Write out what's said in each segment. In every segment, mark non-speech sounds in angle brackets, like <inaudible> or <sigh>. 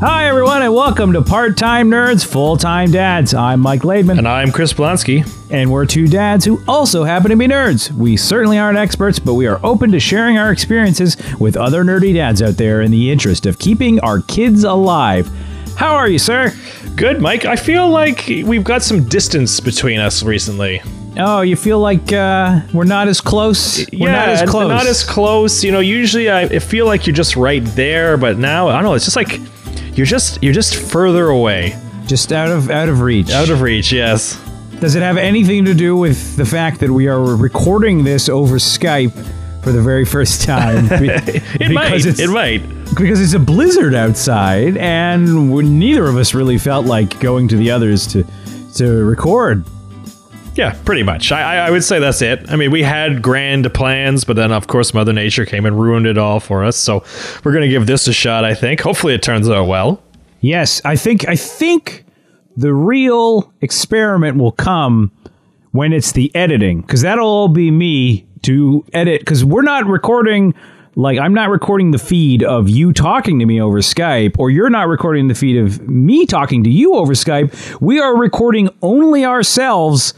Hi, everyone, and welcome to Part Time Nerds, Full Time Dads. I'm Mike Laidman, And I'm Chris Blonsky. and we're two dads who also happen to be nerds. We certainly aren't experts, but we are open to sharing our experiences with other nerdy dads out there in the interest of keeping our kids alive. How are you, sir? Good, Mike. I feel like we've got some distance between us recently. Oh, you feel like uh, we're not as close? We're not as close. Not as close. You know, usually I feel like you're just right there, but now I don't know. It's just like you're just you're just further away, Just out of out of reach. out of reach. Yes. Does it have anything to do with the fact that we are recording this over Skype for the very first time? <laughs> Be- It might. it's It might. because it's a blizzard outside, and neither of us really felt like going to the others to to record. Yeah, pretty much. I, I would say that's it. I mean, we had grand plans, but then of course Mother Nature came and ruined it all for us. So we're gonna give this a shot. I think. Hopefully, it turns out well. Yes, I think I think the real experiment will come when it's the editing, because that'll all be me to edit. Because we're not recording. Like I'm not recording the feed of you talking to me over Skype, or you're not recording the feed of me talking to you over Skype. We are recording only ourselves,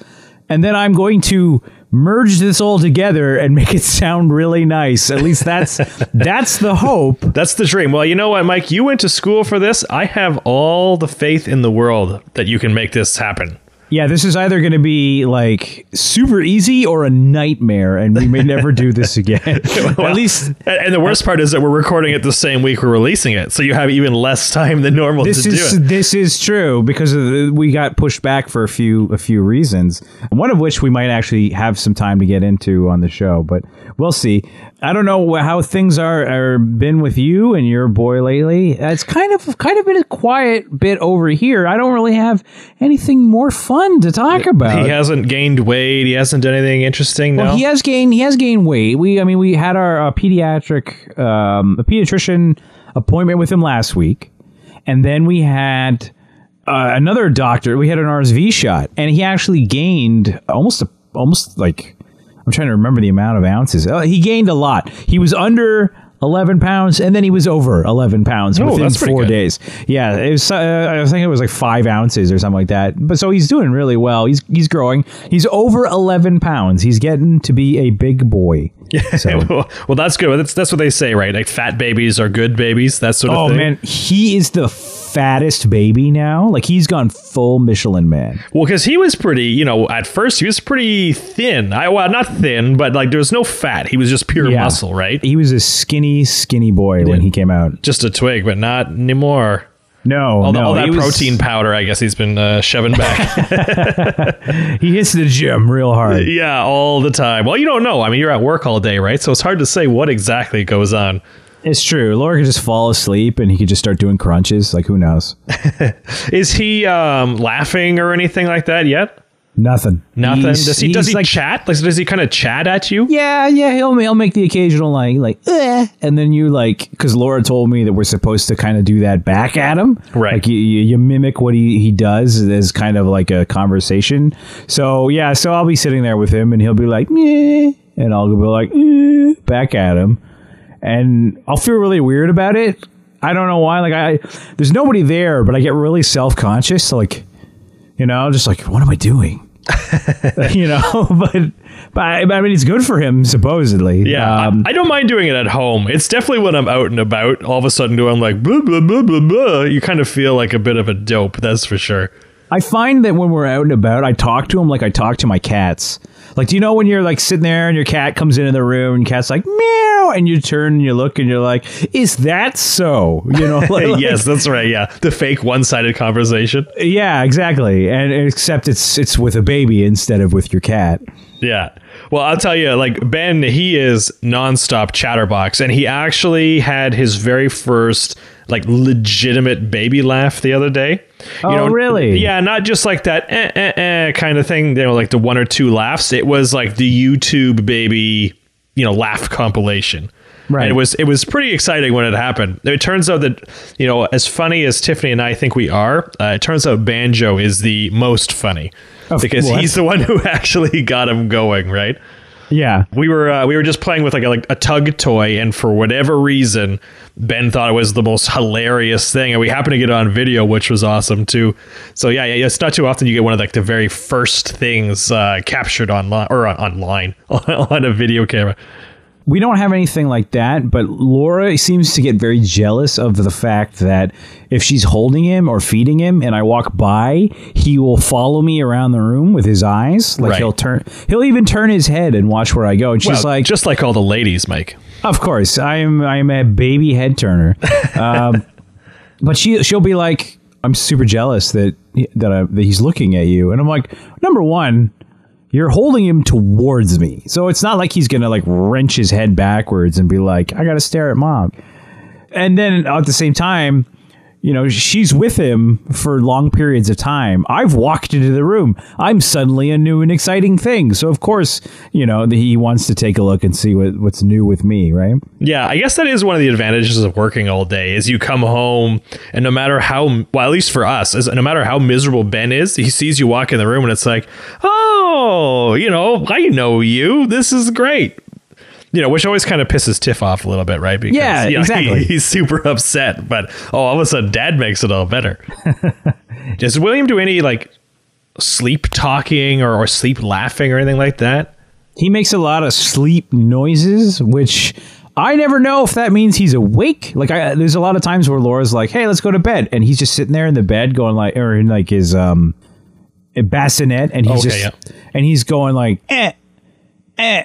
and then I'm going to merge this all together and make it sound really nice. At least that's <laughs> that's the hope. That's the dream. Well, you know what, Mike? You went to school for this. I have all the faith in the world that you can make this happen. Yeah, this is either going to be like super easy or a nightmare, and we may never do this <laughs> again. At least And and the worst uh, part is that we're recording it the same week we're releasing it, so you have even less time than normal this to is do it. this is true because of the, we got pushed back for a few a few reasons. One of which we might actually have some time to get into on the show, but we'll see. I don't know how things are are been with you and your boy lately. It's kind of kind of been a quiet bit over here. I don't really have anything more fun to talk about. He hasn't gained weight. He hasn't done anything interesting. Well, no, he has gained. He has gained weight. We, I mean, we had our uh, pediatric, um, a pediatrician appointment with him last week, and then we had uh, another doctor. We had an RSV shot, and he actually gained almost, a, almost like I'm trying to remember the amount of ounces. Uh, he gained a lot. He was under. 11 pounds and then he was over 11 pounds Oh, within four days yeah it was uh, i think it was like five ounces or something like that but so he's doing really well he's he's growing he's over 11 pounds he's getting to be a big boy <laughs> so well, that's good. That's that's what they say, right? Like fat babies are good babies. That sort of thing. oh thing. man he is the fattest baby now like he's gone full michelin man Well, because he was pretty, you know, at first he was pretty thin. I well, not thin, but like there was no fat. He was just pure Yeah. muscle, right? he was a skinny skinny boy when he came out Just a twig, but not anymore. no All, no all that was- protein powder, I guess he's been uh, shoving back. <laughs> <laughs> he hits the gym real hard yeah, all the time. Well, you don't know. I mean, you're at work all day, right? So it's hard to say what exactly goes on. It's true laura could just fall asleep and he could just start doing crunches like who knows <laughs> Is he um, laughing or anything like that yet? nothing Nothing. He's- does he does he like chat? Like, does he kind of chat at you? Yeah, yeah, he'll he'll make the occasional like like, eh, and then you like because Laura told me that we're supposed to kind of do that back at him, Right. Like you, you, you mimic what he he does as kind of like a conversation. So yeah, so I'll be sitting there with him, and he'll be like, meh, and I'll be like, eh, back at him, and I'll feel really weird about it. I don't know why. Like I, there's nobody there, but I get really self conscious. Like, you know, just like, what am I doing? <laughs> you know, <laughs> but but I, I mean, it's good for him supposedly. Yeah, Um, I, I don't mind doing it at home. It's definitely when I'm out and about. All of a sudden, doing like blah blah blah blah blah. You kind of feel like a bit of a dope. That's for sure. I find that when we're out and about, I talk to him like I talk to my cats. Like, do you know when you're like sitting there and your cat comes into the room and cat's like meow, and you turn and you look and you're like, is that so? You know, <laughs> like, yes, that's right. Yeah, the fake one-sided conversation. yeah, exactly. And except it's it's with a baby instead of with your cat. Yeah. Well, I'll tell you, like Ben, he is nonstop chatterbox, and he actually had his very first like legitimate baby laugh the other day. Oh, really? Yeah, not just like that eh, eh, eh, kind of thing. You know, like the one or two laughs. It was like the YouTube baby, you know, laugh compilation. Right. And it was it was pretty exciting when it happened. It turns out that you know, as funny as Tiffany and I think we are, uh, it turns out Banjo is the most funny Of because what? he's the one <laughs> who actually got him going. Right. Yeah. We were uh, we were just playing with like a, like a tug toy, and for whatever reason, Ben thought it was the most hilarious thing, and we happened to get it on video, which was awesome too. So yeah, yeah, it's not too often you get one of like the very first things uh, captured online or on, online <laughs> on a video camera. We don't have anything like that, but Laura seems to get very jealous of the fact that if she's holding him or feeding him and I walk by, he will follow me around the room with his eyes. Like Right. he'll turn he'll even turn his head and watch where I go. And she's Well, like just like all the ladies, Mike. Of course, I'm I'm a baby head turner, um, <laughs> but she she'll be like, I'm super jealous that that, I, that he's looking at you, and I'm like, number one, you're holding him towards me, so it's not like he's gonna like wrench his head backwards and be like, I gotta stare at mom, and then at the same time. You know, she's with him for long periods of time. I've walked into the room. I'm suddenly a new and exciting thing. So, of course, you know, he wants to take a look and see what, what's new with me, right? Yeah, I guess that is one of the advantages of working all day. Is you come home and no matter how well, at least for us, is no matter how miserable Ben is, he sees you walk in the room and it's like, oh, you know, I know you. This is great. You know, which always kind of pisses Tiff off a little bit, right? Because Yeah, you know, <laughs> exactly. he's super upset, but oh, all of a sudden, Dad makes it all better. <laughs> Does William do any like sleep talking or, or sleep laughing or anything like that? He makes a lot of sleep noises, which I never know if that means he's awake. Like, I, there's a lot of times where Laura's like, "Hey, let's go to bed," and he's just sitting there in the bed, going like, or in like his um bassinet, and he's Okay, just and he's going like, eh, eh,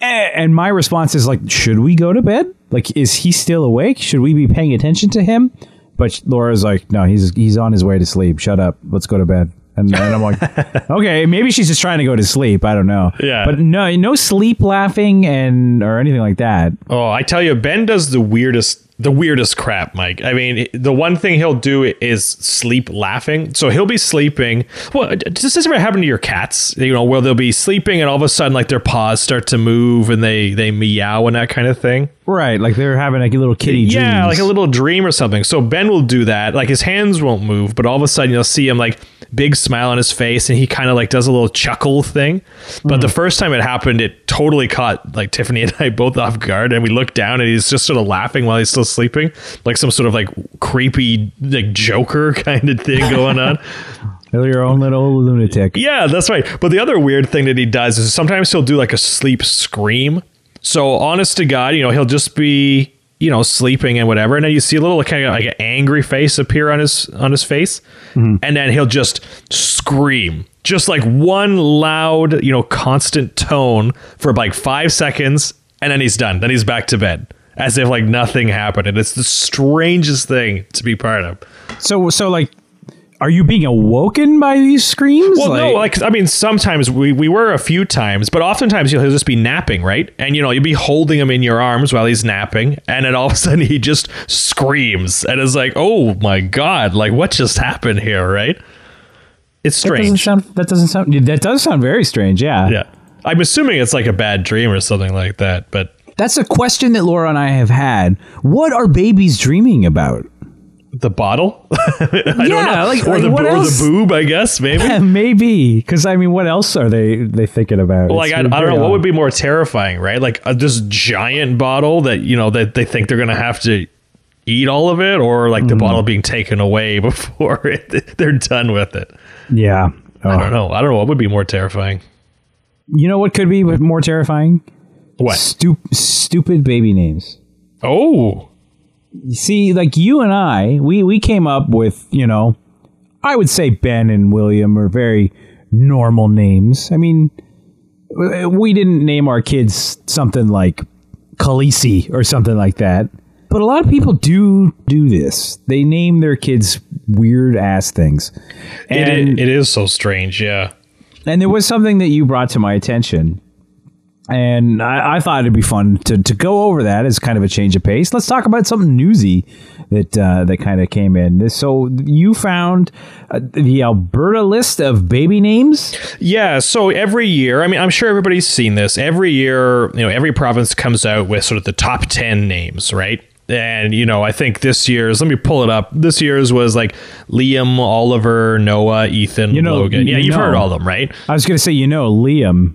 Eh, and my response is like, should we go to bed? Like, is he still awake? Should we be paying attention to him? But Laura's like, no, he's he's on his way to sleep. Shut up. Let's go to bed. And, and I'm like, <laughs> okay, maybe she's just trying to go to sleep. I don't know. Yeah. But no, no sleep laughing and or anything like that. Oh, I tell you, Ben does the weirdest, the weirdest crap, Mike. I mean, the one thing he'll do is sleep laughing. So he'll be sleeping. Well, does this ever happen to your cats? You know, where they'll be sleeping and all of a sudden, like their paws start to move and they they meow and that kind of thing. Right, like they're having like a little kitty Yeah, dreams. like a little dream or something. So Ben will do that. Like his hands won't move, but all of a sudden you'll see him like big smile on his face and he kind of like does a little chuckle thing. But the hmm. first time it happened, it totally caught like Tiffany and <laughs> I both off guard and we looked down and he's just sort of laughing while he's still sleeping, like some sort of like creepy like Joker <laughs> kind of thing going on. <laughs> You're your own little lunatic. Yeah, that's right. But the other weird thing that he does is sometimes he'll do like a sleep scream. So honest to God, you know, he'll just be, you know, sleeping and whatever, and then you see a little kind of like an angry face appear on his on his face, mm-hmm. and then he'll just scream, just like one loud, you know, constant tone for like five seconds, and then he's done. Then he's back to bed. As if like nothing happened, and it's the strangest thing to be part of. So so like are you being awoken by these screams? Well, no, like I mean, sometimes we, we were a few times, but oftentimes he'll just be napping, right? And you know, you'll be holding him in your arms while he's napping, and then all of a sudden he just screams, and it's like, oh my god, like what just happened here, right? It's that doesn't strange. sound that doesn't sound that does sound very strange, yeah. yeah, I'm assuming it's like a bad dream or something like that, but That's a question that Laura and I have had. What are babies dreaming about? The bottle, <laughs> I Yeah, like- or like the or the boob, I guess maybe. <laughs> Maybe because I mean, what else are they they thinking about? like I, I don't know what would be more terrifying, right? Like uh, this giant bottle that you know that they think they're gonna have to eat all of it, or like the Mm. bottle being taken away <laughs> before it, they're done with it. Yeah. I Oh. don't know. I don't know what would be more terrifying. You know what could be more terrifying? What? Stup- stupid baby names. Oh, see, like you and I, we we came up with, you know, I would say Ben and William are very normal names. I mean, we didn't name our kids something like Khaleesi or something like that. But a lot of people do do this. They name their kids weird ass things. it, And it is so strange. Yeah. and there was something that you brought to my attention. And I, I thought it'd be fun to, to go over that as kind of a change of pace. Let's talk about something newsy that uh, that kind of came in. This, so you found uh, the Alberta list of baby names. Yeah, so every year, I mean, I'm sure everybody's seen this. Every year, you know, every province comes out with sort of the top 10 names, right? And, you know, I think this year's, let me pull it up. This year's was like Liam, Oliver, Noah, Ethan, You know- Logan. Yeah, you you've heard all of them, right? I was going to say, you know, Liam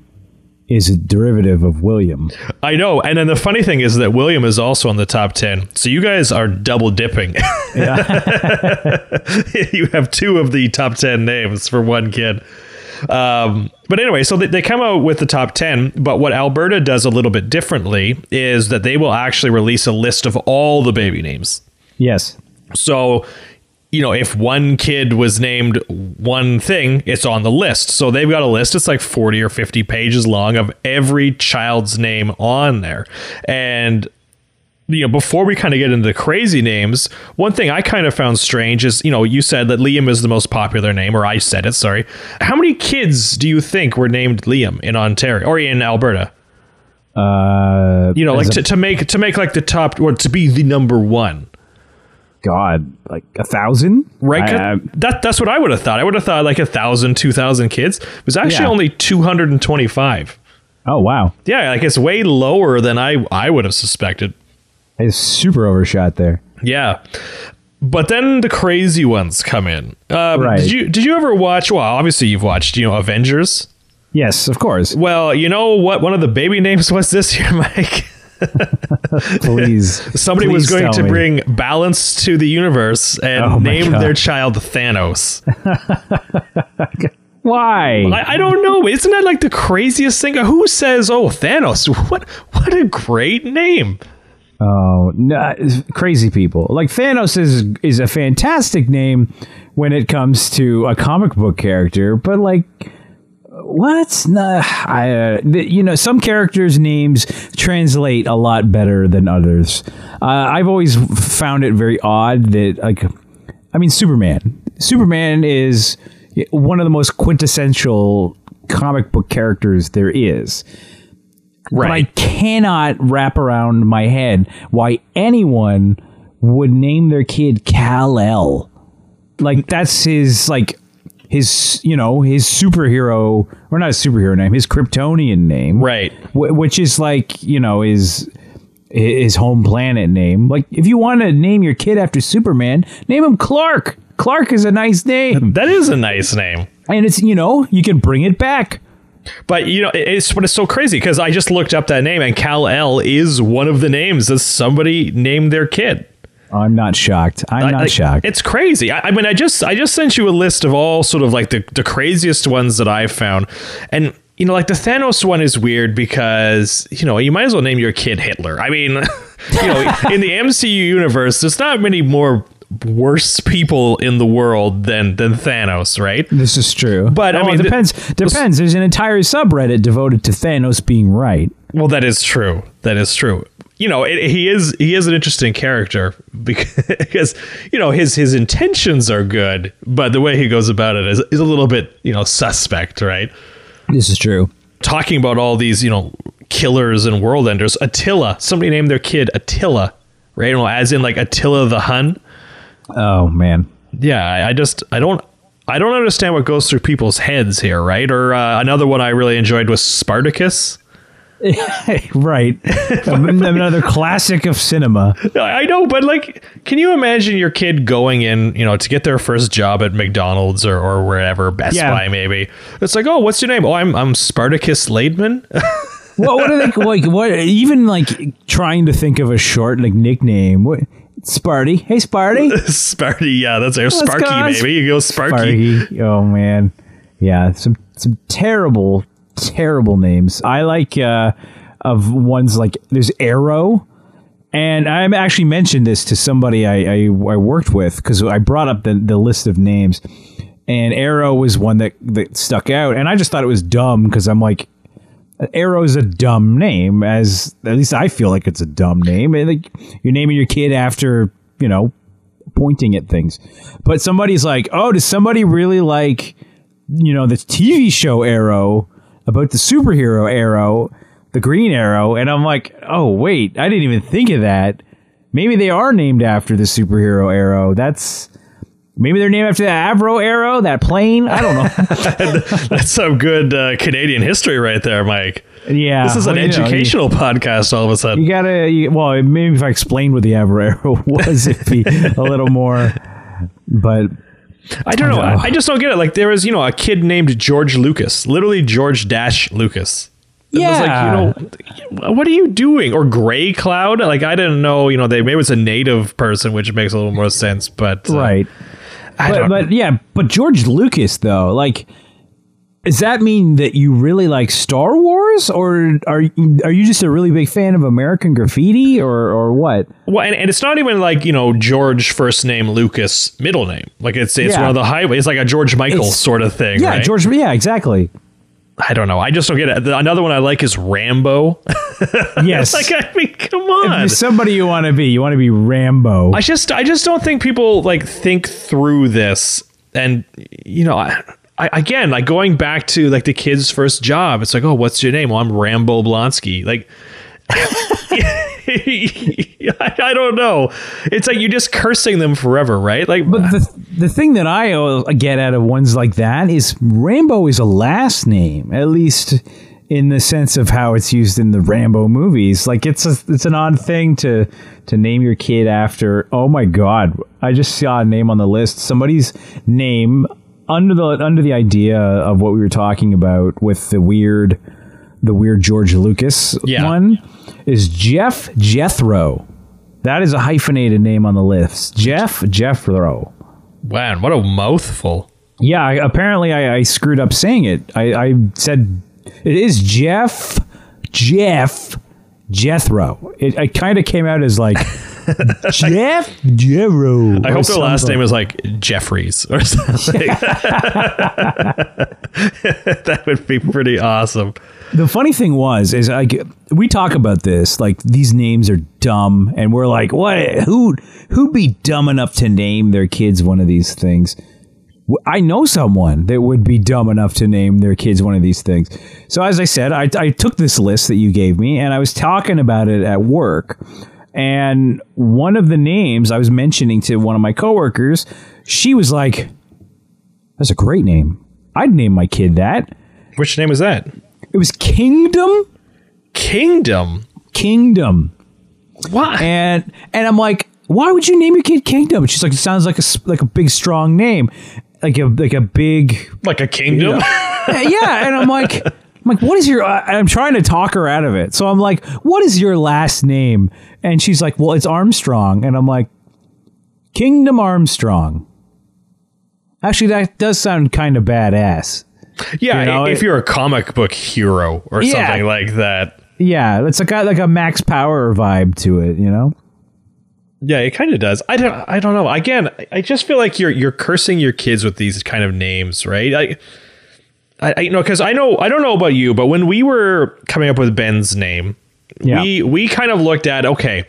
is a derivative of William. I know. And then the funny thing is that William is also on the top 10. So you guys are double dipping. <laughs> <laughs> you have two of the top 10 names for one kid. Um, but anyway, so they, they come out with the top 10. But what Alberta does a little bit differently is that they will actually release a list of all the baby names. Yes. So, you know, if one kid was named one thing, it's on the list. So they've got a list, it's like 40 or 50 pages long of every child's name on there. And you know, before we kind of get into the crazy names, one thing I kind of found strange is, you know, you said that Liam is the most popular name, or I said it, sorry. How many kids do you think were named Liam in Ontario or in Alberta? Uh, You know, like as a- to, to make to make like the top or to be the number one. God, like a thousand, Right? I- I- that that's what I would have thought. I would have thought like a thousand, two thousand kids. It was actually Yeah. only two hundred and twenty-five. oh wow, Yeah, like it's way lower than I I would have suspected. It's super overshot there. Yeah. But then the crazy ones come in. Um, Right. Did you did you ever watch? Well, obviously you've watched. You know, Avengers. Yes, of course. Well, you know what? One of the baby names was this year, <laughs> Mike. <laughs> Please, Somebody was going to me. bring balance to the universe and Oh named their child Thanos. <laughs> Why? I, I don't know. Isn't that like the craziest thing? Who says, "Oh, Thanos"? What what a great name. Oh, no, crazy people. Like Thanos is is a fantastic name when it comes to a comic book character, but like what? Nah, I, uh, th- you know, some characters' names translate a lot better than others. Uh, I've always found it very odd that, like, I mean, Superman. Superman is one of the most quintessential comic book characters there is. Right. But I cannot wrap around my head why anyone would name their kid Kal El. Like that's his like his you know his superhero or not a superhero name, his Kryptonian name, Right. wh- which is like you know his his home planet name. Like if you want to name your kid after Superman, name him Clark. Clark is a nice name, That is a nice name. and it's you know you can bring it back. But you know, it's but it's so crazy because I just looked up that name and Cal L is one of the names that somebody named their kid. I'm not shocked. I'm not Like, shocked. It's crazy. I, I mean, I just I just sent you a list of all sort of like the the craziest ones that I've found, and you know, like the Thanos one is weird because you know you might as well name your kid Hitler. I mean, <laughs> you know, in the MCU universe, there's not many more worse people in the world than than Thanos, right? This is true, But, I mean, it depends. depends. There's an entire subreddit devoted to Thanos being right. Well, that is true. That is true. You know, it, he is he is an interesting character <laughs> because you know his his intentions are good, but the way he goes about it is is a little bit you know suspect, right? This is true. Talking about all these you know killers and world enders, Attila. Somebody named their kid Attila, right? Know, as in like Attila the Hun. Oh man, Yeah, I, I just I don't. I don't understand what goes through people's heads here, right? Or uh, another one I really enjoyed was Spartacus. <laughs> right. Another classic of cinema. I know, but like, can you imagine your kid going in, you know, to get their first job at McDonald's or, or wherever, Best Yeah. Buy maybe? It's like, oh, what's your name? Oh, I'm I'm Spartacus Laidman. <laughs> What, what are they like? What even like trying to think of a short like nickname? What Sparty? Hey Sparty. Sparty, yeah, that's our Sparky, maybe. You go Sparky. Sparky. Oh man, yeah. Some some terrible terrible names. I like uh of ones like there's Arrow. And I actually mentioned this to somebody I, I, I worked with because I brought up the, the list of names, and Arrow was one that, that stuck out. And I just thought it was dumb because I'm like, Arrow is a dumb name, as at least I feel like it's a dumb name. And like, you're naming your kid after, you know, pointing at things. But somebody's like, oh, does somebody really like, you know, the TV show Arrow about the superhero Arrow, the Green Arrow? And I'm like, oh, wait, I didn't even think of that. Maybe they are named after the superhero Arrow. That's maybe they're named after the Avro Arrow, that plane. I don't know. <laughs> That's some good uh, Canadian history right there, Mike. yeah, This is an well, you know, you- educational podcast all of a sudden. You gotta, you, well, maybe if I explained what the Avro <laughs> Arrow was, it'd be a little more. But I don't know. I. I, just don't get it. Like there was, you know, a kid named George Lucas, literally George Dash Lucas. And Yeah. It's like, you know, what are you doing? Or Gray Cloud? Like, I didn't know, you know, they maybe it's a native person, which makes a little more sense, but. uh, right. I but, don't but yeah, but George Lucas though, like, does that mean that you really like Star Wars, or are you, are you just a really big fan of American Graffiti, or or what? Well, and, and it's not even like, you know, George first name, Lucas middle name. Like, it's it's Yeah. one of the highways. It's like a George Michael It's- sort of thing. Yeah, right? George. Yeah, exactly. I don't know. I just don't get it. The- Another one I like is Rambo. <laughs> Yes. like, I mean, come on. you're somebody you want to be, you want to be Rambo. I just I just don't think people like think through this and you know I, I again like going back to like the kid's first job it's like oh what's your name well I'm Rambo Blonsky like <laughs> I, I don't know it's like you're just cursing them forever right like But the the thing that I uh, get out of ones like that is Rambo is a last name, at least in the sense of how it's used in the Rambo movies. Like it's a, it's an odd thing to to name your kid after. Oh my God! I just saw a name on the list. Somebody's name under the under the idea of what we were talking about with the weird the weird George Lucas Yeah. one is Jeff Jethro. That is a hyphenated name on the list. Jeff Jethro. man what a mouthful Yeah, I, apparently I, I screwed up saying it. I, I said it is Jeff Jeff Jethro. It, it kind of came out as like <laughs> Jeff Jethro. I hope their last name is like Jeffries or <laughs> something <laughs> that would be pretty awesome The funny thing was, is like we talk about this, like these names are dumb, and we're like, what? Who who'd be dumb enough to name their kids one of these things? I know someone that would be dumb enough to name their kids one of these things. So as I said, I, I took this list that you gave me, and I was talking about it at work. And one of the names I was mentioning to one of my coworkers, she was like, "That's a great name. I'd name my kid that." which name is that It was Kingdom. Kingdom Kingdom. why And and I'm like, why would you name your kid Kingdom? She's like, it sounds like a like a big strong name, like a like a big like a kingdom <laughs> yeah. And I'm like, I'm like, what is your? I- I'm trying to talk her out of it. So I'm like, what is your last name? And she's like, well, it's Armstrong. And I'm like, Kingdom Armstrong. Actually, that does sound kind of badass. Yeah, You know, if it- you're a comic book hero or Yeah. something like that. Yeah, it's like a, like a Max Power vibe to it, you know. Yeah, it kind of does. I don't. I don't know. Again, I- just feel like you're you're cursing your kids with these kind of names, right? I, I, I you know, because I know I don't know about you, but when we were coming up with Ben's name, Yeah. we we kind of looked at okay,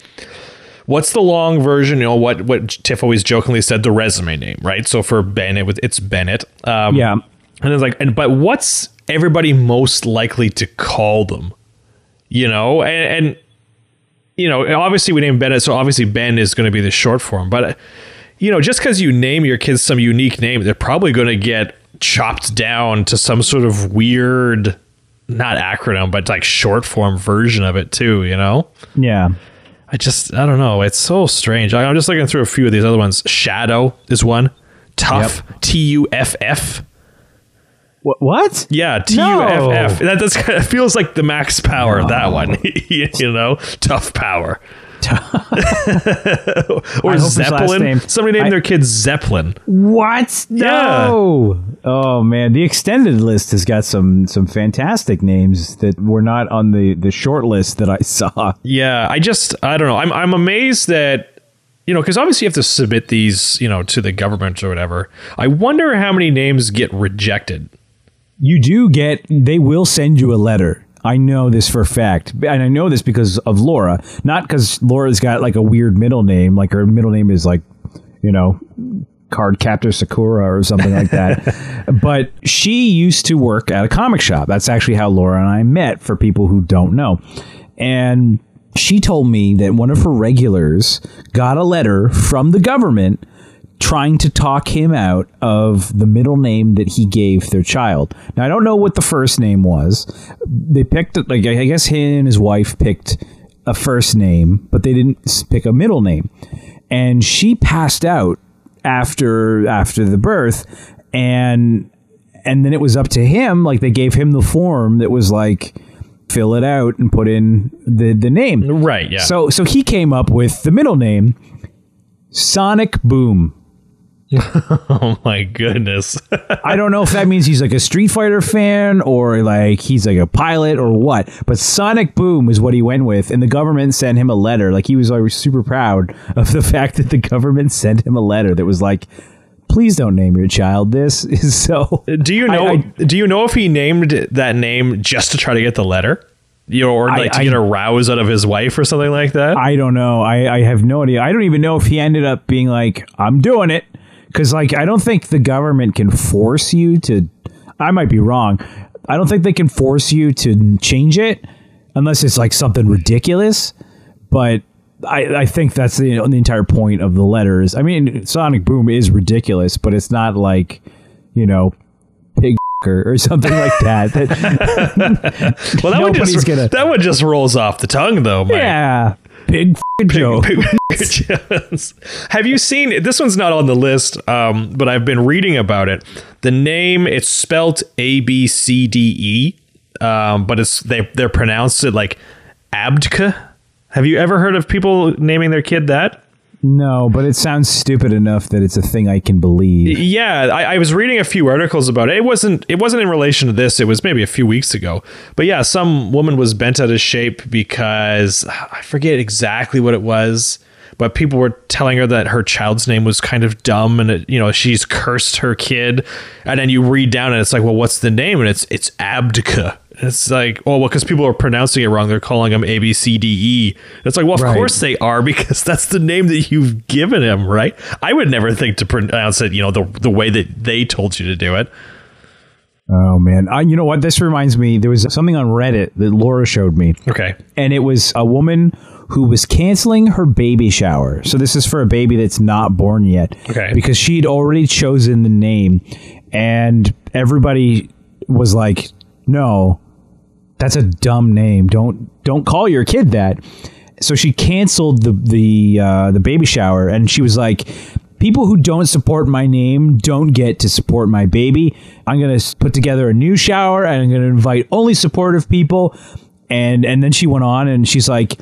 what's the long version? You know what what Tiff always jokingly said the resume name, right? So for Ben, it was it's Bennett. Um, Yeah. and it's like, and but what's everybody most likely to call them? You know, and, and you know, obviously we named Bennett, so obviously Ben is going to be the short form. But you know, just because you name your kids some unique name, they're probably going to get chopped down to some sort of weird, not acronym, but like short form version of it too. You know. Yeah. I just I don't know. It's so strange. I- I'm just looking through a few of these other ones. Shadow is one. Tough. T U F F. What? Yeah, T U F F. That that's of <laughs> feels like the max power. That one, <laughs> you know, tough power. <laughs> or I hope his last Zeppelin. Somebody named I- their kid Zeppelin. What? No. Oh man, the extended list has got some some fantastic names that were not on the the short list that I saw. Yeah, I just I don't know. I'm I'm amazed that you know because obviously you have to submit these you know to the government or whatever. I wonder how many names get rejected. You do get they will send you a letter. I know this for a fact. And I know this because of Laura. Not because Laura's got like a weird middle name, like her middle name is like, you know, Card Captor Sakura or something like that. <laughs> but she used to work at a comic shop. That's actually how Laura and I met for people who don't know. And she told me that one of her regulars got a letter from the government trying to talk him out of the middle name that he gave their child. Now I don't know what the first name was. They picked like I guess he and his wife picked a first name, but they didn't pick a middle name. And she passed out after after the birth and and then it was up to him like they gave him the form that was like fill it out and put in the the name. Right, yeah. So so he came up with the middle name Sonic Boom. <laughs> oh my goodness. <laughs> I don't know if that means he's like a Street Fighter fan or like he's like a pilot or what. But Sonic Boom is what he went with, and the government sent him a letter. Like he was like super proud of the <laughs> fact that the government sent him a letter that was like, "Please don't name your child this." So do you know? I- do you know if he named that name just to try to get the letter? You know, or I- like to I- get a rouse out of his wife or something like that? I don't know. I, I have no idea. I don't even know if he ended up being like, I'm doing it. Because, like, I don't think the government can force you to. I might be wrong. I don't think they can force you to change it unless it's like something ridiculous. But I, I think that's the, the entire point of the letters. I mean, Sonic Boom is ridiculous, but it's not like, you know, pig <laughs> or, or something like that. that <laughs> well, that one, just, gonna- that one just rolls off the tongue, though. Mike. yeah, joke. Jones. <laughs> Have you seen this one's not on the list, um, but I've been reading about it. The name it's spelt A B C D E, um, but it's they they're pronounced it like Abdka. Have you ever heard of people naming their kid that? No, but it sounds stupid enough that it's a thing I can believe. Yeah, I, I was reading a few articles about it. It wasn't it wasn't in relation to this. It was maybe a few weeks ago. But yeah, some woman was bent out of shape because I forget exactly what it was. But people were telling her that her child's name was kind of dumb, and it, you know she's cursed her kid. And then you read down, and it's like, well, what's the name? And it's it's Abdika. It's like, oh, well, because people are pronouncing it wrong. They're calling him A B C D E. It's like, well, of Right. course they are <laughs> because that's the name that you've given him, right? I would never think to pronounce it, you know, the the way that they told you to do it. Oh man, I, you know what? This reminds me. There was something on Reddit that Laura showed me, Okay. and it was a woman who was canceling her baby shower. So this is for a baby that's not born yet, Okay. Because she'd already chosen the name, and everybody was like, "No, that's a dumb name. Don't don't call your kid that." So she canceled the the uh, the baby shower, and she was like, "People who don't support my name don't get to support my baby. I'm gonna put together a new shower, and I'm gonna invite only supportive people." And and then she went on, and she's like,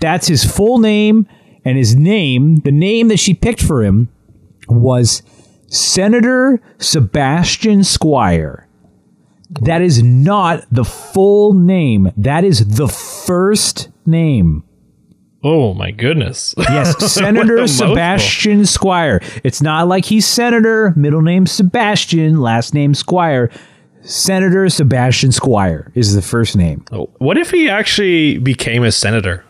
"That's his full name, and his name, the name that she picked for him, was Senator Sebastian Squire." That is not the full name. That is the first name. Oh my goodness. Yes, <laughs> Senator. Sebastian Squire. It's not like he's Senator, middle name Sebastian, last name Squire. Senator Sebastian Squire is the first name. Oh, What if he actually became a senator?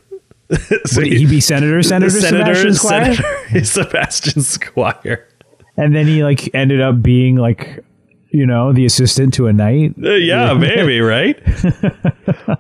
<laughs> so Would he be Senator, Senator, <laughs> Sebastian Squire? Senator Sebastian Squire. And then he like ended up being like, you know, the assistant to a knight. Uh, yeah, maybe, <laughs> right?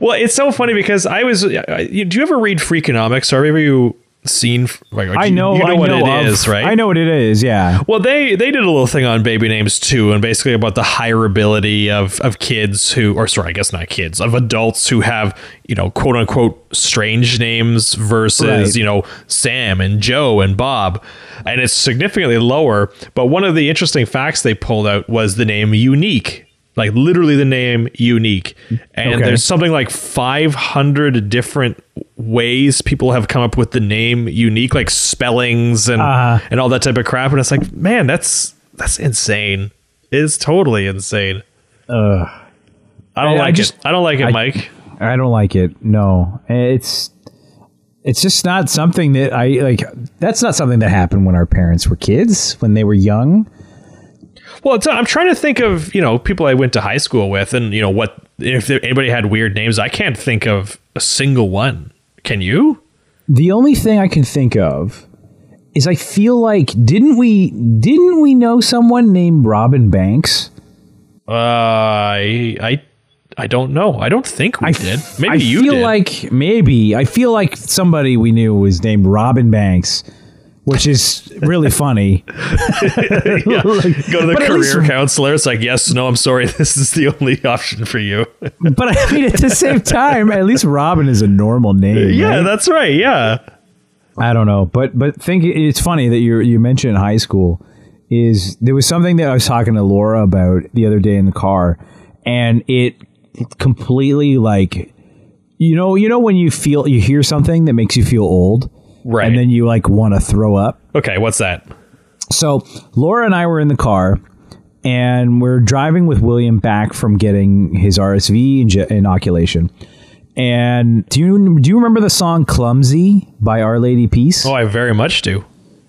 well, it's so funny because I was. uh, you- Do you ever read Freakonomics? Or have you seen? Like, I know, You know I what know it of- is, right? I know what it is. Yeah. Well, they they did a little thing on baby names too, and basically about the hireability of of kids who, or sorry, I guess not kids, of adults who have you know quote unquote strange names versus Right. you know Sam and Joe and Bob, and it's significantly lower. But one of the interesting facts they pulled out was the name Unique. Like literally the name unique. And Okay. there's something like 500 different ways people have come up with the name unique, like spellings and Uh-huh. and all that type of crap. And it's like, man, that's that's insane. It's totally insane. I don't I- I like just- it. I don't like it, I- Mike. I don't like it. No, it's it's just not something that I like. That's not something that happened when our parents were kids, when they were young. Well, it's, I'm trying to think of you know people I went to high school with, and you know what if anybody had weird names. I can't think of a single one. Can you? The only thing I can think of is I feel like didn't we didn't we know someone named Robin Banks? Uh, I I I don't know. I don't think we I did. Maybe I you feel did. like maybe I feel like somebody we knew was named Robin Banks, which is really funny. <laughs> Like, <laughs> Go to the at least- career counselor. It's like, yes, no, I'm sorry. <laughs> This is the only option for you. but I mean, at the same time, at least Robin is a normal name. yeah, right? that's right. Yeah. I don't know, but but think it's funny that you you mentioned high school. Is there was something that I was talking to Laura about the other day in the car, and it completely like you know you know when you feel you hear something that makes you feel old Right. and then you like want to throw up Okay, what's that? so Laura and I were in the car and we're driving with William back from getting his RSV inoculation and do you do you remember the song Clumsy by Our Lady Peace Oh, I very much do.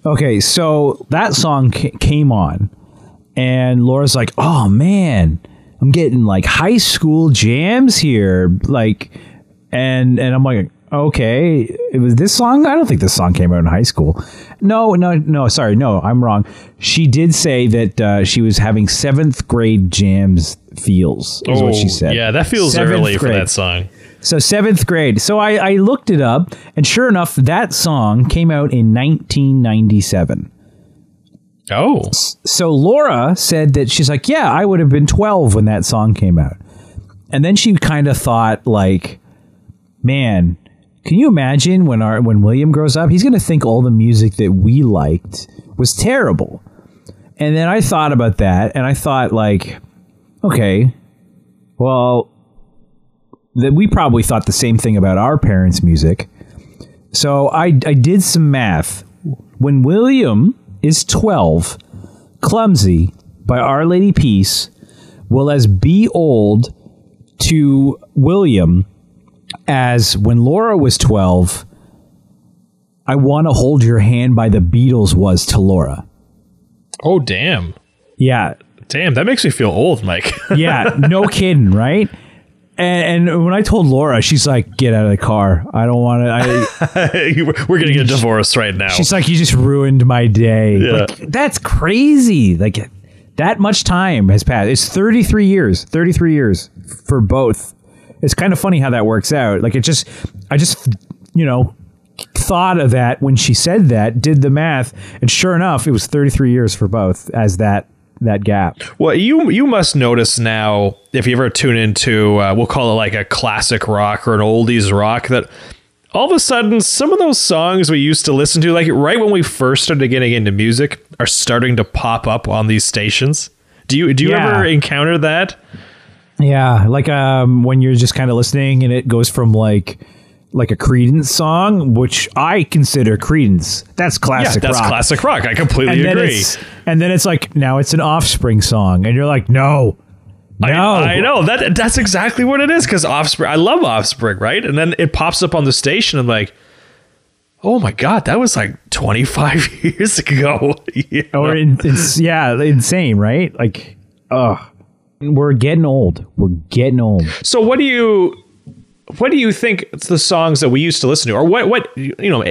Okay, so that song ca- came on, and Laura's like, "Oh man, I'm getting like high school jams here." Like, and and I'm like, "Okay, it was this song. I don't think this song came out in high school." No, no, no. Sorry, no, I'm wrong. She did say that uh, she was having seventh grade jams feels. Is what she said. Oh, Yeah, that feels Seventh early for grade. that song. So seventh grade. So I, I looked it up, and sure enough, that song came out in 1997. Oh, So Laura said that she's like, yeah, I would have been 12 when that song came out. And then she kind of thought like, man, can you imagine when our when William grows up, he's going to think all the music that we liked was terrible. And then I thought about that and I thought like, okay, well, that we probably thought the same thing about our parents' music. So I I did some math. When William is 12, Clumsy by Our Lady Peace will as be old to William as when Laura was 12, I Want to Hold Your Hand by the Beatles was to Laura. oh, damn, Yeah. damn. That makes me feel old, Mike. <laughs> Yeah. No kidding, right? And, and when I told Laura, she's like, get out of the car. I don't want to. I, <laughs> We're gonna get divorced right now. She's like, you just ruined my day. Yeah. Like, that's crazy. Like that much time has passed. It's 33 years. 33 years for both. It's kind of funny how that works out. Like it just, I just, you know, thought of that when she said that, did the math, and sure enough, it was 33 years for both as that that gap. Well, you you must notice now if you ever tune into uh, we'll call it like a classic rock or an oldies rock that all of a sudden some of those songs we used to listen to like right when we first started getting into music are starting to pop up on these stations. Do you do you Yeah. ever encounter that? Yeah, like um, when you're just kind of listening and it goes from like like a Creedence song, which I consider Creedence. That's classic. Yeah, that's rock. classic rock. I completely and agree. and then it's like now it's an Offspring song, and you're like, no, no, I know that that's exactly what it is because Offspring. I love Offspring, right? And then it pops up on the station. I'm like, oh my god, that was like 25 <laughs> years ago. <laughs> You know? or in, it's yeah, insane, right? Like, ugh, we're getting old. We're getting old. So what do you what do you think it's the songs that we used to listen to, or what what you know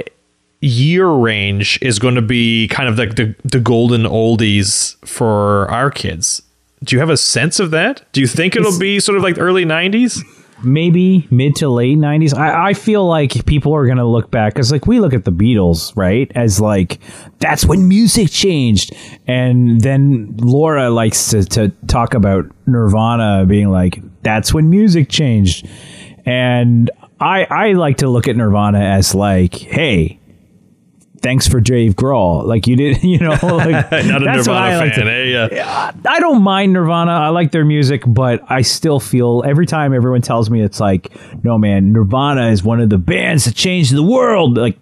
year range is going to be kind of like the the golden oldies for our kids? Do you have a sense of that? Do you think it'll It's- be sort of like early '90s? Maybe mid to late '90s. I, I feel like people are gonna look back because, like, we look at the Beatles, right, as like that's when music changed, and then Laura likes to, to talk about Nirvana being like that's when music changed, and I I like to look at Nirvana as like, hey. Thanks for Dave Grohl. Like you did, <laughs> you know. <laughs> Like, Not a that's Nirvana I like fan, to- eh? Yeah. I don't mind Nirvana. I like their music, but I still feel every time everyone tells me it's like, no man, Nirvana is one of the bands that changed the world. Like,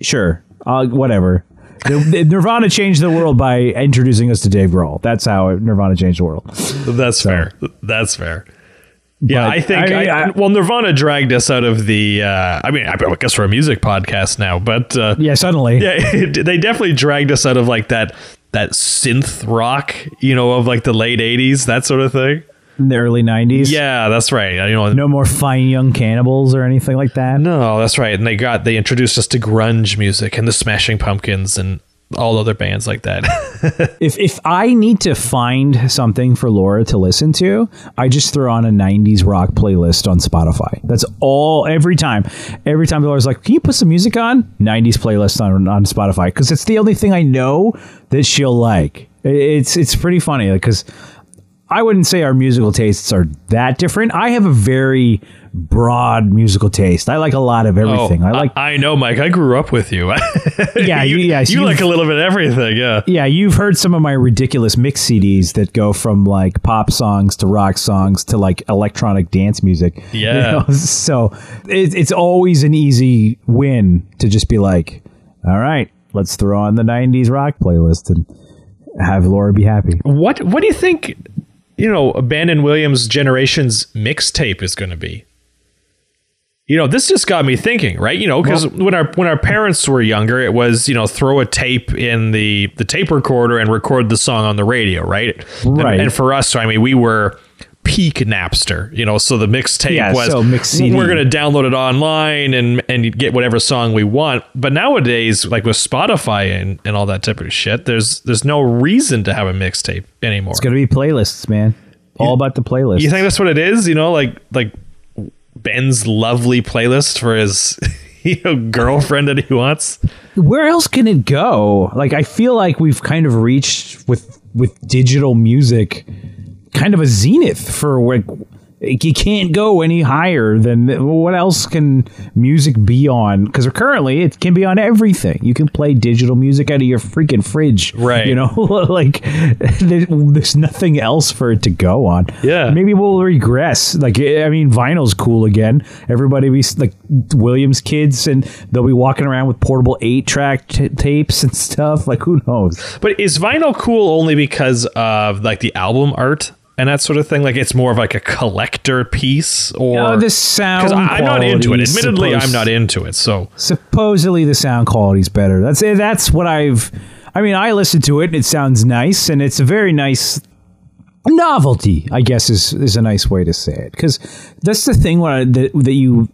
sure, uh, whatever. Nirvana changed the world by introducing us to Dave Grohl. That's how Nirvana changed the world. That's fair. That's fair. Yeah, But I think. I- I, I- well, Nirvana dragged us out of the. Uh, I mean, I guess we're a music podcast now, but uh, Yeah, suddenly. yeah, <laughs> it, they definitely dragged us out of like that that synth rock, you know, of like the late '80s, that sort of thing. In the early 90s. Yeah, that's right. You know, No more fine young cannibals or anything like that. no, that's right. And they got they introduced us to grunge music and the Smashing Pumpkins and all other bands like that. <laughs> If if I need to find something for Laura to listen to, I just throw on a '90s rock playlist on Spotify. That's all. Every time, every time Laura's like, "Can you put some music on?" '90s playlist on on Spotify because it's the only thing I know that she'll like. It's it's pretty funny because I wouldn't say our musical tastes are that different. I have a very broad musical taste. I like a lot of everything. Oh, I like I, know, Mike. I grew up with you. <laughs> Yeah, you, you- yes, you like a little bit of everything. Yeah. Yeah, you've heard some of my ridiculous mix CDs that go from like pop songs to rock songs to like electronic dance music. <laughs> You Yeah. know? So it, it's always an easy win to just be like, all right, let's throw on the 90s rock playlist and have Laura be happy. What What do you think? You know, Abandon Williams' generation's mixtape is going to be. You know, this just got me thinking, right? You know, because when our when our parents were younger, it was you know throw a tape in the the tape recorder and record the song on the radio, right? And- Right. And, for us, I mean, we were peak Napster, you know, so the mixtape Yeah, was so mix CD. we're going to download it online and and get whatever song we want. But nowadays, like with Spotify and, and all that type of shit, there's there's no reason to have a mixtape anymore. It's going to be playlists, man. All about the playlist. You think that's what it is? You know, like like Ben's lovely playlist for his <laughs> you know girlfriend that he wants. where else can it go? Like I feel like we've kind of reached with with digital music kind of a zenith for like you can't go any higher than what else can music be on? Because currently it can be on everything. You can play digital music out of your freaking fridge Right. you know? <laughs> Like there- there's nothing else for it to go on. Yeah. maybe we'll regress. Like i mean vinyl's cool again. Everybody be like williams kids and they'll be walking around with portable eight track t- tapes and <laughs> stuff. Like who knows? But is vinyl cool only because of like the album art and that sort of thing? Like it's more of like a collector piece, or Oh, the sound because I'm not into it. quality is Admittedly, I'm not into it. So supposedly the sound quality's better. That's eh, that's what I've. I mean, I listened to it and it sounds nice, and it's a very nice novelty. I guess is is a nice way to say it because that's the thing I, that that you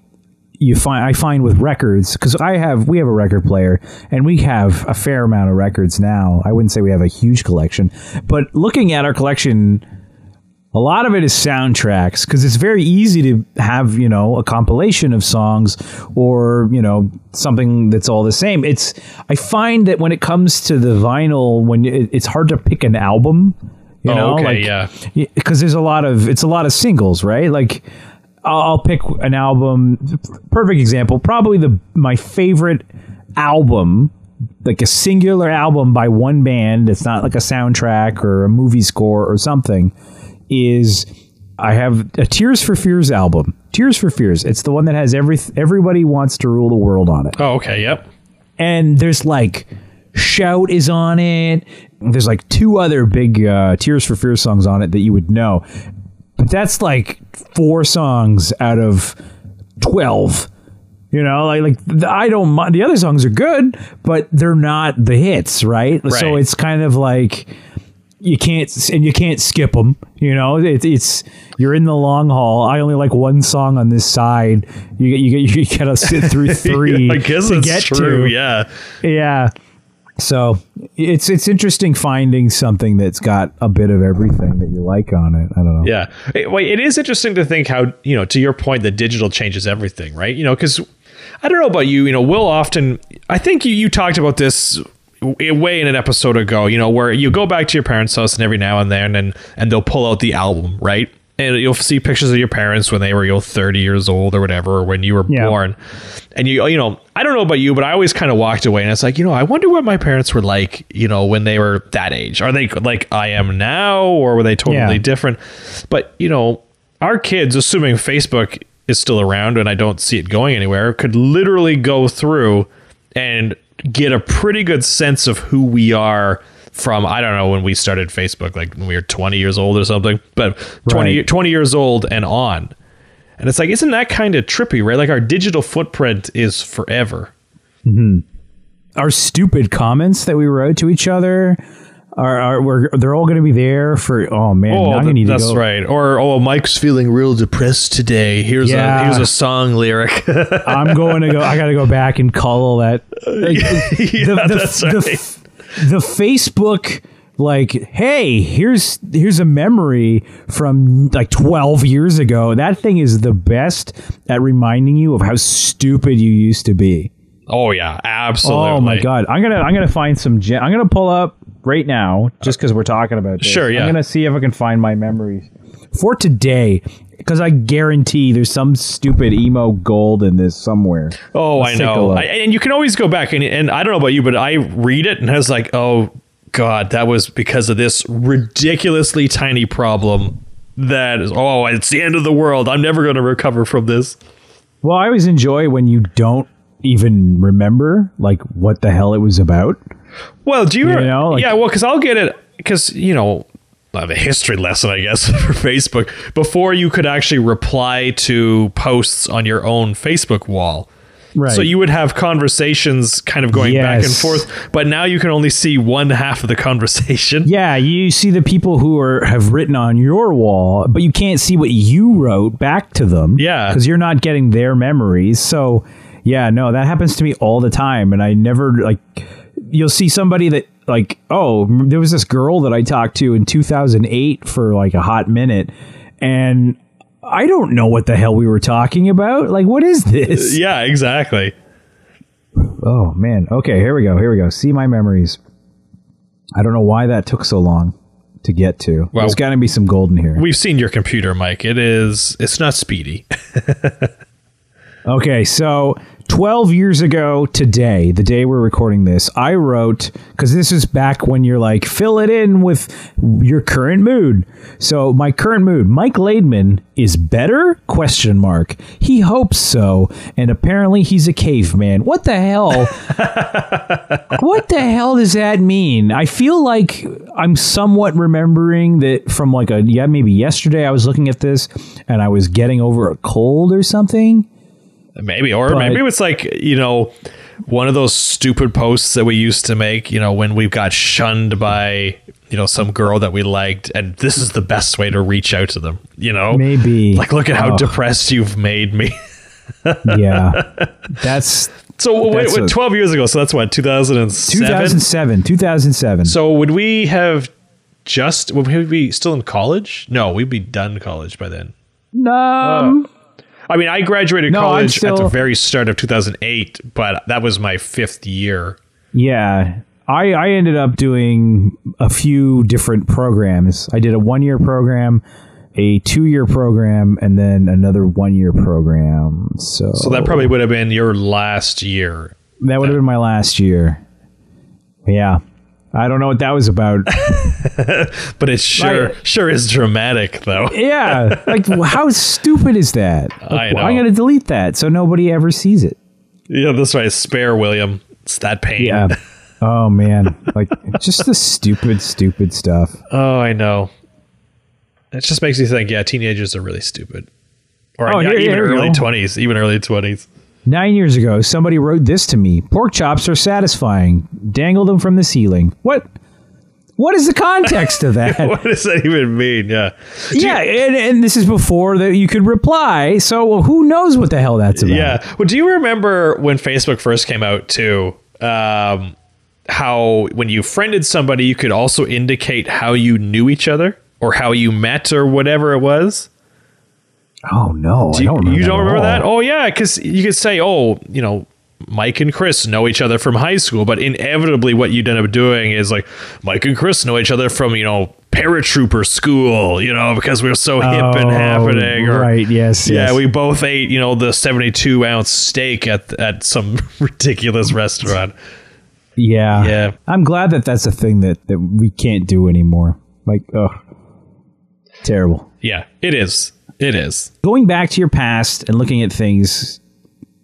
you find I find with records because I have we have a record player and we have a fair amount of records now. I wouldn't say we have a huge collection, but looking at our collection a lot of it is soundtracks because it's very easy to have you know a compilation of songs or you know something that's all the same. It's i find that when it comes to the vinyl when it, it's hard to pick an album you Oh, know okay, like yeah. because there's a lot of it's a lot of singles right? Like I'll, I'll pick an album perfect example probably the my favorite album like a singular album by one band it's not like a soundtrack or a movie score or something is I have a Tears for Fears album. Tears for Fears. It's the one that has every everybody wants to rule the world on it. oh, okay, yep. And there's like Shout is on it. There's like two other big uh, Tears for Fears songs on it that you would know. But that's like four songs out of 12. You know, like like the, I don't mind. The other songs are good, but they're not the hits, right? So it's kind of like you can't and you can't skip them. You know, it, it's you're in the long haul. I only like one song on this side. You get you get you gotta sit through <laughs> three I guess to it's get true. to. Yeah. Yeah. So it's it's interesting finding something that's got a bit of everything that you like on it. I don't know. Yeah. It- Wait, it is interesting to think how, you know, to your point, that digital changes everything, right? You know, because I don't know about you, you know, Will often, I think you, you talked about this way in an episode ago, you know, where you go back to your parents' house and every now and then and, and they'll pull out the album, right? And you'll see pictures of your parents when they were, you know, 30 years old or whatever, or when you were Yeah. born. And you, you know, I don't know about you, but I always kind of walked away and it's like, you know, I wonder what my parents were like, you know, when they were that age. Are they like I am now, or were they totally Yeah. different? But you know, our kids, assuming Facebook is still around and I don't see it going anywhere, could literally go through and get a pretty good sense of who we are from I don't know when we started Facebook, like when we were 20 years old or something, but 20, Right. 20 years old and on. And it's like, isn't that kind of trippy, right? Like our digital footprint is forever. Mm-hmm. Our stupid comments that we wrote to each other are, are we're, they're all going to be there for. Oh man, Oh, I'm gonna need that's to go. right. Or oh, Mike's feeling real depressed today. Here's Yeah. a here's a song lyric. <laughs> I'm going to go. I got to go back and cull that. Like, <laughs> yeah, that's the, right. f- the Facebook like hey here's here's a memory from like 12 years ago that thing is the best at reminding you of how stupid you used to be oh yeah, absolutely. oh my god i'm gonna i'm gonna find some gen- i'm gonna pull up right now, just because we're talking about this. Sure, yeah. I'm gonna see if I can find my memories for today, because I guarantee there's some stupid emo gold in this somewhere. Oh, Let's I know. I, and you can always go back and, and I don't know about you, but I read it and I was like, oh god, that was because of this ridiculously tiny problem. That is, oh, it's the end of the world. I'm never going to recover from this. Well, I always enjoy when you don't even remember like what the hell it was about. Well, do you? You know, like- yeah, well, because I'll get it because you know. I have a history lesson, I guess, <laughs> for Facebook. Before you could actually reply to posts on your own Facebook wall. Right. So you would have conversations kind of going back and forth, but now you can only see one half of the conversation. <laughs> Yeah, you see the people who are have written on your wall, but you can't see what you wrote back to them. Yeah. because you're not getting their memories. So, yeah, no, that happens to me all the time, and I never like. You'll see somebody that like, oh, there was this girl that I talked to in 2008 for like a hot minute, and I don't know what the hell we were talking about. Like, what is this? <laughs> Yeah, exactly. Oh man. Okay, here we go. Here we go. See my memories. I don't know why that took so long to get to. Well- There's got to be some gold in here. We've seen your computer, Mike. It is. It's not speedy. <laughs> Okay, so 12 years ago today, the day we're recording this, I wrote because this is back when you're like fill it in with your current mood. So my current mood, Mike Laidman is better? Question mark. He hopes so, and apparently he's a caveman. What the hell? <laughs> what the hell does that mean? I feel like I'm somewhat remembering that from like a yeah maybe yesterday I was looking at this and I was getting over a cold or something. Maybe, or But- maybe it's like you know, one of those stupid posts that we used to make. You know, when we got shunned by you know some girl that we liked, and this is the best way to reach out to them. You know, Maybe. like look at how Oh. depressed you've made me. <laughs> yeah, that's So wait, That's wait, a- twelve years ago. So that's what two thousand and seven. 2007. 2007. So would we have just would we be still in college? No, we'd be done college by then. um, I mean, I graduated No, college at the very start of 2008, but that was my fifth year. yeah, I I ended up doing a few different programs. I did a one year program, a two year program, and then another one year program. So, So that probably would have been your last year. that would have been my last year. Yeah, I don't know what that was about. <laughs> But it sure Like- sure is dramatic though. yeah, like <laughs> how stupid is that? I know. I'm gonna delete that so nobody ever sees it. Yeah, that's right. Spare William. It's that pain. Yeah. <laughs> Oh man, like just the stupid, stupid stuff. Oh, I know. It just makes you think. Yeah, teenagers are really stupid. Or Oh, yeah, here- even here early twenties. Even early twenties. Nine years ago, somebody wrote this to me: "Pork chops are satisfying. Dangle them from the ceiling." What? What is the context of <laughs> that? What does that even mean? Yeah. Yeah, and, and this is before that you could reply. So who knows what the hell that's about? Yeah. Well, do you remember when Facebook first came out too? Um, how when you friended somebody, you could also indicate how you knew each other or how you met or whatever it was. Oh no, I You, don't remember. you don't remember that? Oh yeah, because you could say, oh, you know. Mike and Chris know each other from high school, but inevitably, what you'd end up doing is like Mike and Chris know each other from you know paratrooper school, you know, because we're so hip and Oh, happening. Or, right? Yes. yeah, yes. we both ate, you know, the 72 ounce steak at at some <laughs> ridiculous restaurant. Yeah. Yeah. I'm glad that that's a thing that, that we can't do anymore. Like, ugh. Terrible. Yeah, it is. It is. Going back to your past and looking at things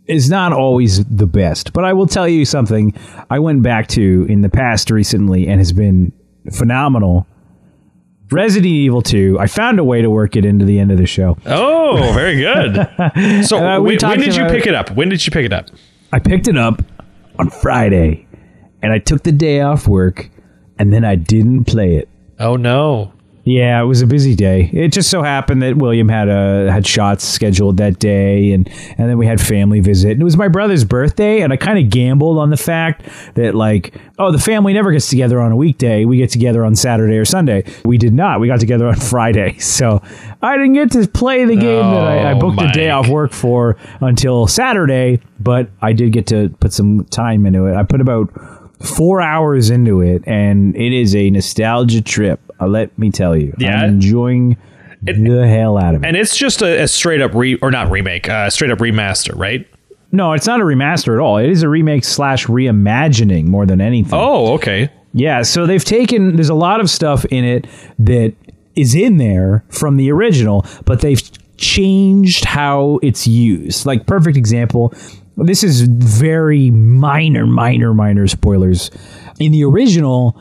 is not always the best. But I will tell you something I went back to in the past recently and has been phenomenal. Resident Evil 2. I found a way to work it into the end of the show. Oh, very good. <laughs> So, Uh, we when, when did you pick it up? When did you pick it up? I picked it up on Friday and I took the day off work and then I didn't play it. Oh no. Yeah, it was a busy day. It just so happened that William had a had shots scheduled that day, and and then we had family visit. And it was my brother's birthday, and I kind of gambled on the fact that like, oh, the family never gets together on a weekday. We get together on Saturday or Sunday. We did not. We got together on <laughs> Friday, so I didn't get to play the game that I, I Oh, booked a oh day off work for until Saturday. But I did get to put some time into it. I put about four hours into it, and it is a nostalgia trip. Uh, let me tell you, Yeah. I'm enjoying the hell out of it. And it's just a, a straight up re or not remake, uh, straight up remaster, right? no, it's not a remaster at all. It is a remake slash reimagining more than anything. Oh, okay. Yeah, so they've taken there's a lot of stuff in it that is in there from the original, but they've changed how it's used. Like perfect example, this is very minor minor minor spoilers. In the original,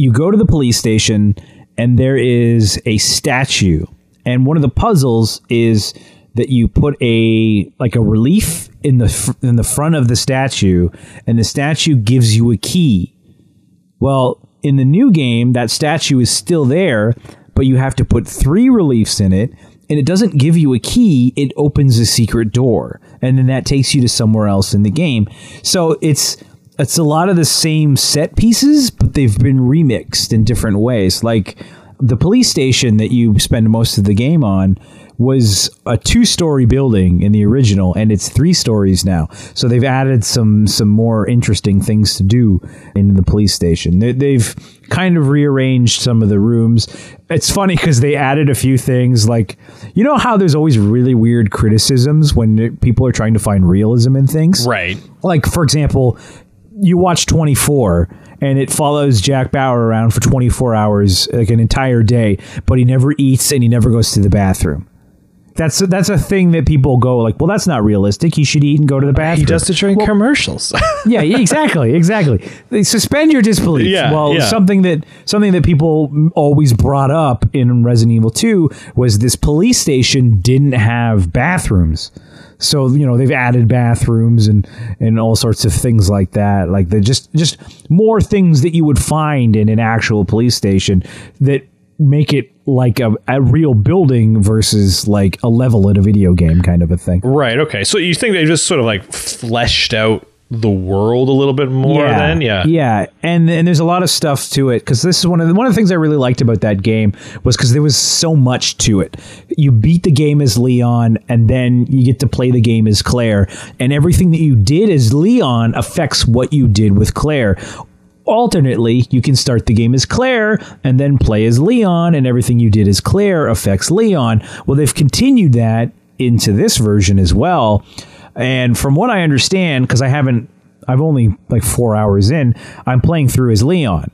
you go to the police station and there is a statue. And one of the puzzles is that you put a like a relief in the fr- in the front of the statue and the statue gives you a key well, in the new game, that statue is still there, but you have to put three reliefs in it, and it doesn't give you a key, it opens a secret door. And then that takes you to somewhere else in the game. So it's it's a lot of the same set pieces, but they've been remixed in different ways. Like the police station that you spend most of the game on was a two-story building in the original and it's three stories now so they've added some some more interesting things to do in the police station they, they've kind of rearranged some of the rooms it's funny because they added a few things like you know how there's always really weird criticisms when people are trying to find realism in things Right. like for example you watch 24 and it follows Jack Bauer around for 24 hours like an entire day but he never eats and he never goes to the bathroom that's that's a thing that people go like well that's not realistic he should eat and go to the bathroom He does it during commercials. yeah, <laughs> yeah, exactly, exactly. They suspend your disbelief. Yeah, well, yeah. something that something that people always brought up in Resident Evil 2 was this police station didn't have bathrooms. So, you know, they've added bathrooms and and all sorts of things like that. Like they just just more things that you would find in an actual police station that make it like a, a real building versus like a level in a video game kind of a thing. right. Okay. So you think they just sort of like fleshed out the world a little bit more then? Yeah. yeah, and and there's a lot of stuff to it because this is one of the one of the things I really liked about that game was because there was so much to it. You beat the game as Leon, and then you get to play the game as Claire, and everything that you did as Leon affects what you did with Claire. Alternately, you can start the game as Claire and then play as Leon, and everything you did as Claire affects Leon. Well, they've continued that into this version as well. And from what I understand, because I haven't, I've only like four hours in, I'm playing through as Leon.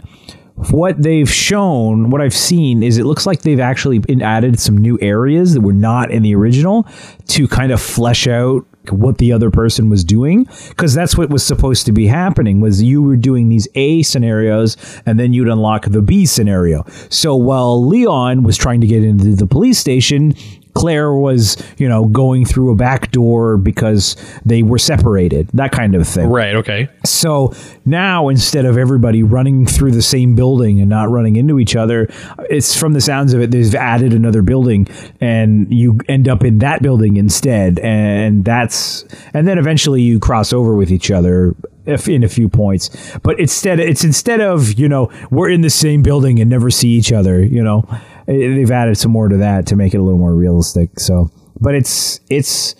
What they've shown, what I've seen, is it looks like they've actually added some new areas that were not in the original to kind of flesh out what the other person was doing because that's what was supposed to be happening was you were doing these A scenarios and then you'd unlock the B scenario. So while Leon was trying to get into the police station, Claire was, you know, going through a back door because they were separated, that kind of thing. Right. Okay. So now instead of everybody running through the same building and not running into each other, it's from the sounds of it, they've added another building and you end up in that building instead. And that's, and then eventually you cross over with each other if in a few points. But instead, it's instead of, you know, we're in the same building and never see each other, you know, they've added some more to that to make it a little more realistic. So, but it's, it's,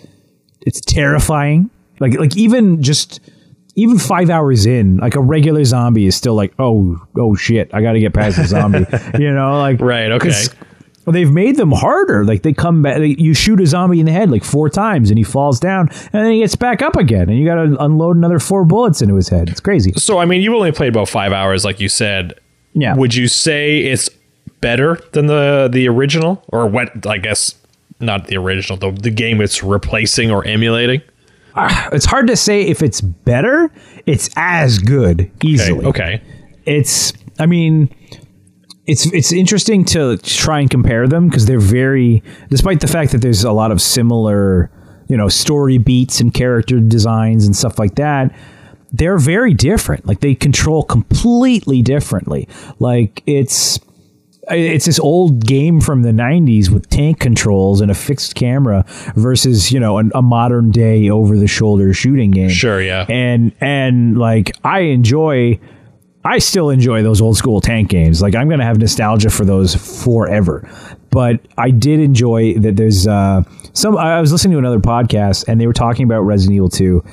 it's terrifying. Like, like even just, even five hours in, like a regular zombie is still like, oh, oh shit, I got to get past the zombie. <laughs> you know, like Right, okay. 'cause They've made them harder. Like they come back, they, you shoot a zombie in the head like four times, and he falls down, and then he gets back up again, and you got to unload another four bullets into his head. It's crazy. So I mean, you've only played about five hours, like you said. Yeah. Would you say it's better than the the original, or what? I guess not the original, the the game it's replacing or emulating. Ah, it's hard to say if it's better. It's as good Okay. easily. Okay. it's i mean it's it's interesting to try and compare them because they're very despite the fact that there's a lot of similar you know story beats and character designs and stuff like that they're very different like they control completely differently like it's it's this old game from the 90s with tank controls and a fixed camera versus you know an, a modern day over the shoulder shooting game. Sure, yeah. and and like i enjoy i still enjoy those old school tank games. Like i'm gonna have nostalgia for those forever. But i did enjoy that there's uh some i was listening to another podcast and they were talking about resident evil 2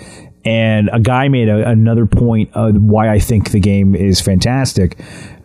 and a guy made a, another point of why I think the game is fantastic.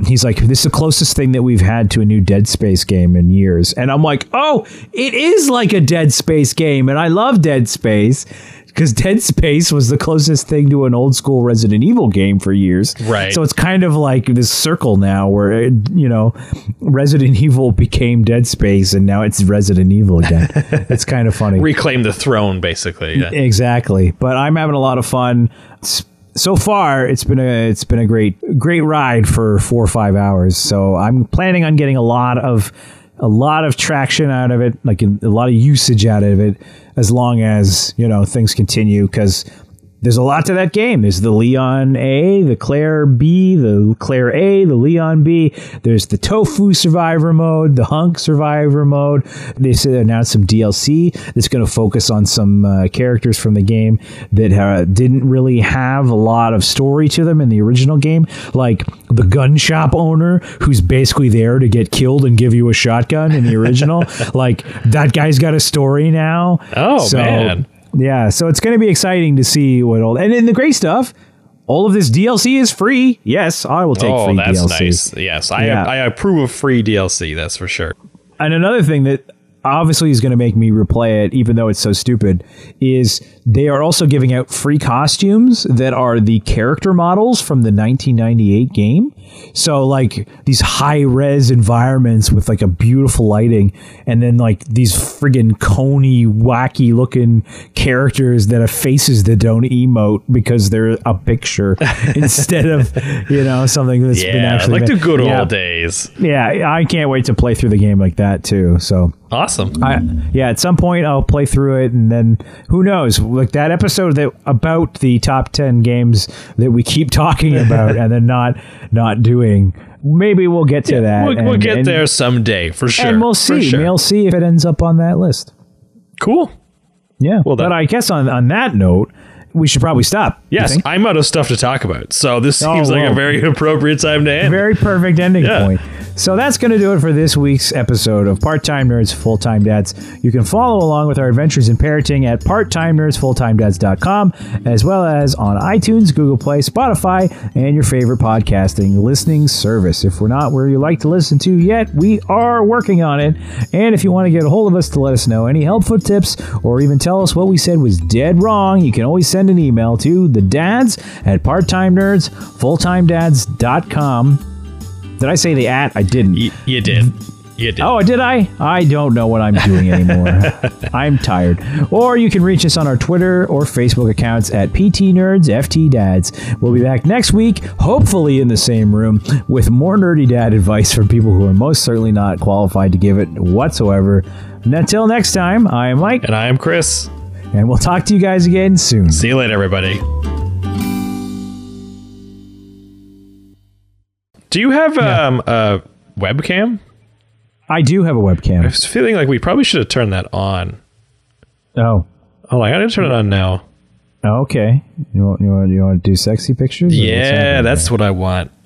He's like, "This is the closest thing that we've had to a new Dead Space game in years," and I'm like, "Oh, it is like a Dead Space game, and I love Dead Space." Because Dead Space was the closest thing to an old school Resident Evil game for years. Right. So it's kind of like this circle now where, uh, you know, Resident <laughs> Evil became Dead Space and now it's Resident Evil again. <laughs> it's kind of funny. Reclaim the throne, basically. Yeah. Exactly. But I'm having a lot of fun. So far, it's been a it's been a great great ride for four or five hours. So I'm planning on getting a lot of a lot of traction out of it, like a lot of usage out of it, as long as you know things continue. Because there's a lot to that game. There's the Leon A, the Claire B, the Claire A, the Leon B. There's the Tofu Survivor mode, the Hunk Survivor mode. They said they announced some DLC that's going to focus on some uh, characters from the game that uh, didn't really have a lot of story to them in the original game, like the gun shop owner who's basically there to get killed and give you a shotgun in the original. <laughs> like that guy's got a story now. Oh, man. Yeah, so it's going to be exciting to see what all and in the great stuff. All of this DLC is free. Yes, I will take Oh, free that's DLC. nice. Yes, I Yeah. I approve of free DLC. That's for sure. And another thing that obviously is going to make me replay it, even though it's so stupid, is they are also giving out free costumes that are the character models from the 1998 game. So like these high res environments with like a beautiful lighting, and then like these friggin' coney, wacky looking characters that have faces that don't emote because they're a picture <laughs> instead of you know something that's been Yeah, actually like the good Yeah. old days. Yeah, I can't wait to play through the game like that too. So Awesome. I, yeah, at some point I'll play through it, and then who knows? Like that episode that about the top ten games that we keep talking <laughs> about, and then not not doing. Maybe we'll get to that. we'll, we'll get and- there someday for sure. and we'll see. sure. We'll see if it ends up on that list. Cool. Yeah. Well, but I guess on on that note, we should probably stop. Yes. I'm out of stuff to talk about, so this Oh, seems like a very <laughs> appropriate time to end. Very perfect ending Yeah. point. So that's going to do it for this week's episode of Part Time Nerds Full Time Dads. You can follow along with our adventures in parenting at parttimenerdsfulltimedads.com, as well as on iTunes, Google Play, Spotify, and your favorite podcasting listening service. If we're not where you like to listen to yet, we are working on it. And if you want to get a hold of us to let us know any helpful tips or even tell us what we said was dead wrong, you can always send an email to the dads at parttimenerdsfulltimedads.com. Did I say the at? I didn't. Y- you did. You did. Oh, did I? I don't know what I'm doing anymore. <laughs> I'm tired. Or you can reach us on our Twitter or Facebook accounts at PT Nerds FT Dads. We'll be back next week, hopefully in the same room, with more nerdy dad advice from people who are most certainly not qualified to give it whatsoever. And until next time, I am Mike, And I am Chris. and we'll talk to you guys again soon. See you later, everybody. Do you have um, a webcam? I do have a webcam. I was feeling like we probably should have turned that on. Oh. Oh, I gotta turn it on now. Okay. You want, you want, you want to do sexy pictures? Yeah, that's what I want. <laughs> <laughs>